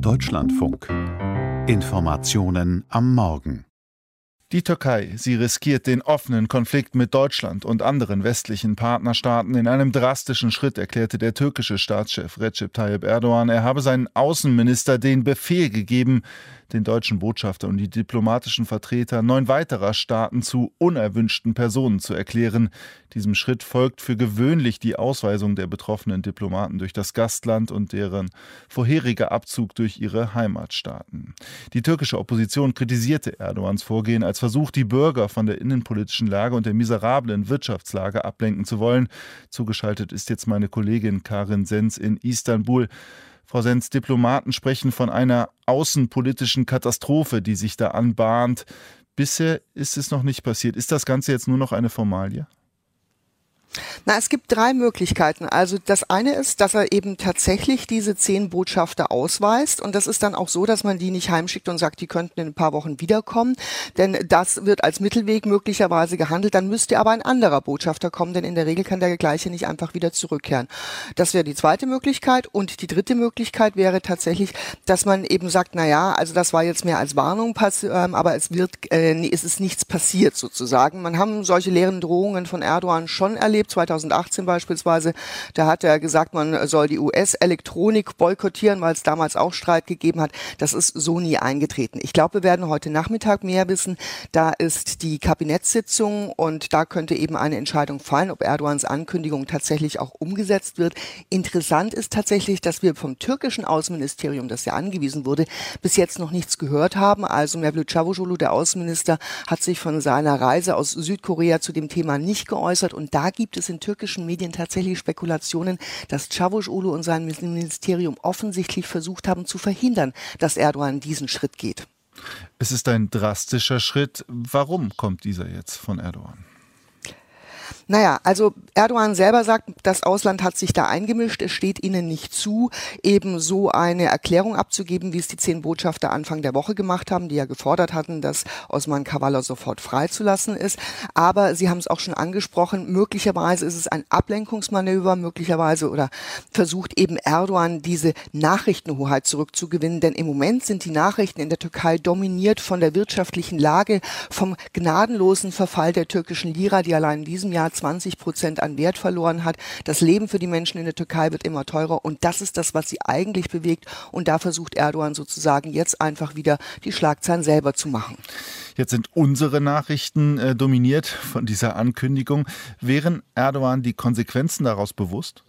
Deutschlandfunk. Informationen am Morgen. Die Türkei, sie riskiert den offenen Konflikt mit Deutschland und anderen westlichen Partnerstaaten in einem drastischen Schritt, erklärte der türkische Staatschef Recep Tayyip Erdogan. Er habe seinen Außenminister den Befehl gegeben, den deutschen Botschafter und die diplomatischen Vertreter neun weiterer Staaten zu unerwünschten Personen zu erklären. Diesem Schritt folgt für gewöhnlich die Ausweisung der betroffenen Diplomaten durch das Gastland und deren vorheriger Abzug durch ihre Heimatstaaten. Die türkische Opposition kritisierte Erdogans Vorgehen als Versuch, die Bürger von der innenpolitischen Lage und der miserablen Wirtschaftslage ablenken zu wollen. Zugeschaltet ist jetzt meine Kollegin Karin Sens in Istanbul. Frau Sens, Diplomaten sprechen von einer außenpolitischen Katastrophe, die sich da anbahnt. Bisher ist es noch nicht passiert. Ist das Ganze jetzt nur noch eine Formalie? Na, es gibt drei Möglichkeiten. Also das eine ist, dass er eben tatsächlich diese zehn Botschafter ausweist. Und das ist dann auch so, dass man die nicht heimschickt und sagt, die könnten in ein paar Wochen wiederkommen. Denn das wird als Mittelweg möglicherweise gehandelt. Dann müsste aber ein anderer Botschafter kommen, denn in der Regel kann der gleiche nicht einfach wieder zurückkehren. Das wäre die zweite Möglichkeit. Und die dritte Möglichkeit wäre tatsächlich, dass man eben sagt, na ja, also das war jetzt mehr als Warnung, ähm, aber es wird, äh, es ist nichts passiert sozusagen. Man haben solche leeren Drohungen von Erdogan schon erlebt erlebt, 2018 beispielsweise. Da hat er gesagt, man soll die US-Elektronik boykottieren, weil es damals auch Streit gegeben hat. Das ist so nie eingetreten. Ich glaube, wir werden heute Nachmittag mehr wissen. Da ist die Kabinettssitzung und da könnte eben eine Entscheidung fallen, ob Erdogans Ankündigung tatsächlich auch umgesetzt wird. Interessant ist tatsächlich, dass wir vom türkischen Außenministerium, das ja angewiesen wurde, bis jetzt noch nichts gehört haben. Also Mevlüt Çavuşoğlu, der Außenminister, hat sich von seiner Reise aus Südkorea zu dem Thema nicht geäußert und da gibt es in türkischen Medien tatsächlich Spekulationen, dass Çavuşoğlu und sein Ministerium offensichtlich versucht haben zu verhindern, dass Erdogan diesen Schritt geht. Es ist ein drastischer Schritt. Warum kommt dieser jetzt von Erdogan? Naja, also Erdogan selber sagt, das Ausland hat sich da eingemischt. Es steht ihnen nicht zu, eben so eine Erklärung abzugeben, wie es die zehn Botschafter Anfang der Woche gemacht haben, die ja gefordert hatten, dass Osman Kavala sofort freizulassen ist. Aber Sie haben es auch schon angesprochen, möglicherweise ist es ein Ablenkungsmanöver, möglicherweise oder versucht eben Erdogan diese Nachrichtenhoheit zurückzugewinnen. Denn im Moment sind die Nachrichten in der Türkei dominiert von der wirtschaftlichen Lage, vom gnadenlosen Verfall der türkischen Lira, die allein in diesem Jahr 20 Prozent an Wert verloren hat. Das Leben für die Menschen in der Türkei wird immer teurer und das ist das, was sie eigentlich bewegt. Und da versucht Erdogan sozusagen jetzt einfach wieder die Schlagzeilen selber zu machen. Jetzt sind unsere Nachrichten äh, dominiert von dieser Ankündigung. Wären Erdogan die Konsequenzen daraus bewusst?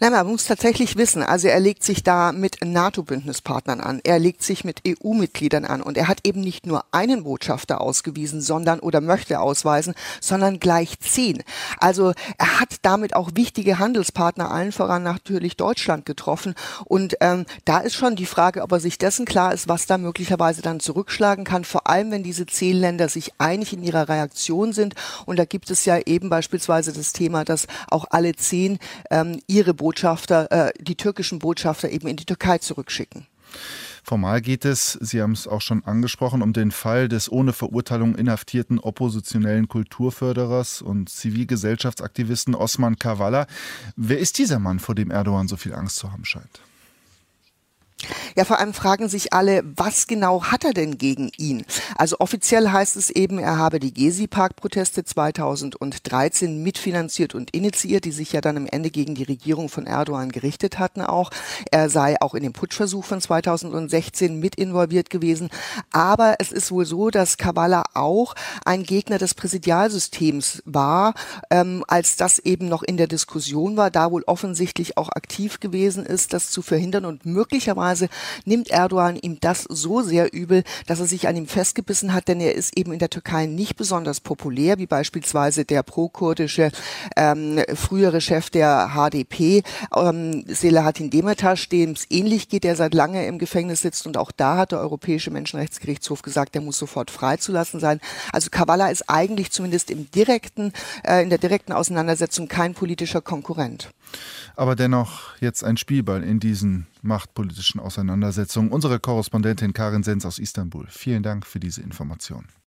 Nein, man muss tatsächlich wissen, also er legt sich da mit NATO-Bündnispartnern an, er legt sich mit EU-Mitgliedern an und er hat eben nicht nur einen Botschafter ausgewiesen, sondern oder möchte ausweisen, sondern gleich zehn. Also er hat damit auch wichtige Handelspartner, allen voran natürlich Deutschland getroffen und ähm, da ist schon die Frage, ob er sich dessen klar ist, was da möglicherweise dann zurückschlagen kann, vor allem wenn diese zehn Länder sich einig in ihrer Reaktion sind und da gibt es ja eben beispielsweise das Thema, dass auch alle zehn ähm, ihre Botschafter äh, die türkischen Botschafter eben in die Türkei zurückschicken. Formal geht es, Sie haben es auch schon angesprochen, um den Fall des ohne Verurteilung inhaftierten oppositionellen Kulturförderers und Zivilgesellschaftsaktivisten Osman Kavala. Wer ist dieser Mann, vor dem Erdogan so viel Angst zu haben scheint? Ja, vor allem fragen sich alle, was genau hat er denn gegen ihn? Also offiziell heißt es eben, er habe die Gezi-Park-Proteste 2013 mitfinanziert und initiiert, die sich ja dann am Ende gegen die Regierung von Erdogan gerichtet hatten auch. Er sei auch in dem Putschversuch von 2016 mit involviert gewesen. Aber es ist wohl so, dass Kavala auch ein Gegner des Präsidialsystems war, ähm, als das eben noch in der Diskussion war, da wohl offensichtlich auch aktiv gewesen ist, das zu verhindern und möglicherweise nimmt Erdogan ihm das so sehr übel, dass er sich an ihm festgebissen hat, denn er ist eben in der Türkei nicht besonders populär, wie beispielsweise der pro-kurdische ähm, frühere Chef der HDP, ähm, Selahattin Demirtas, dem es ähnlich geht, der seit lange im Gefängnis sitzt und auch da hat der Europäische Menschenrechtsgerichtshof gesagt, der muss sofort freizulassen sein. Also Kavala ist eigentlich zumindest im direkten, äh, in der direkten Auseinandersetzung kein politischer Konkurrent. Aber dennoch jetzt ein Spielball in diesen machtpolitischen Auseinandersetzungen. Unsere Korrespondentin Karin Sens aus Istanbul. Vielen Dank für diese Information.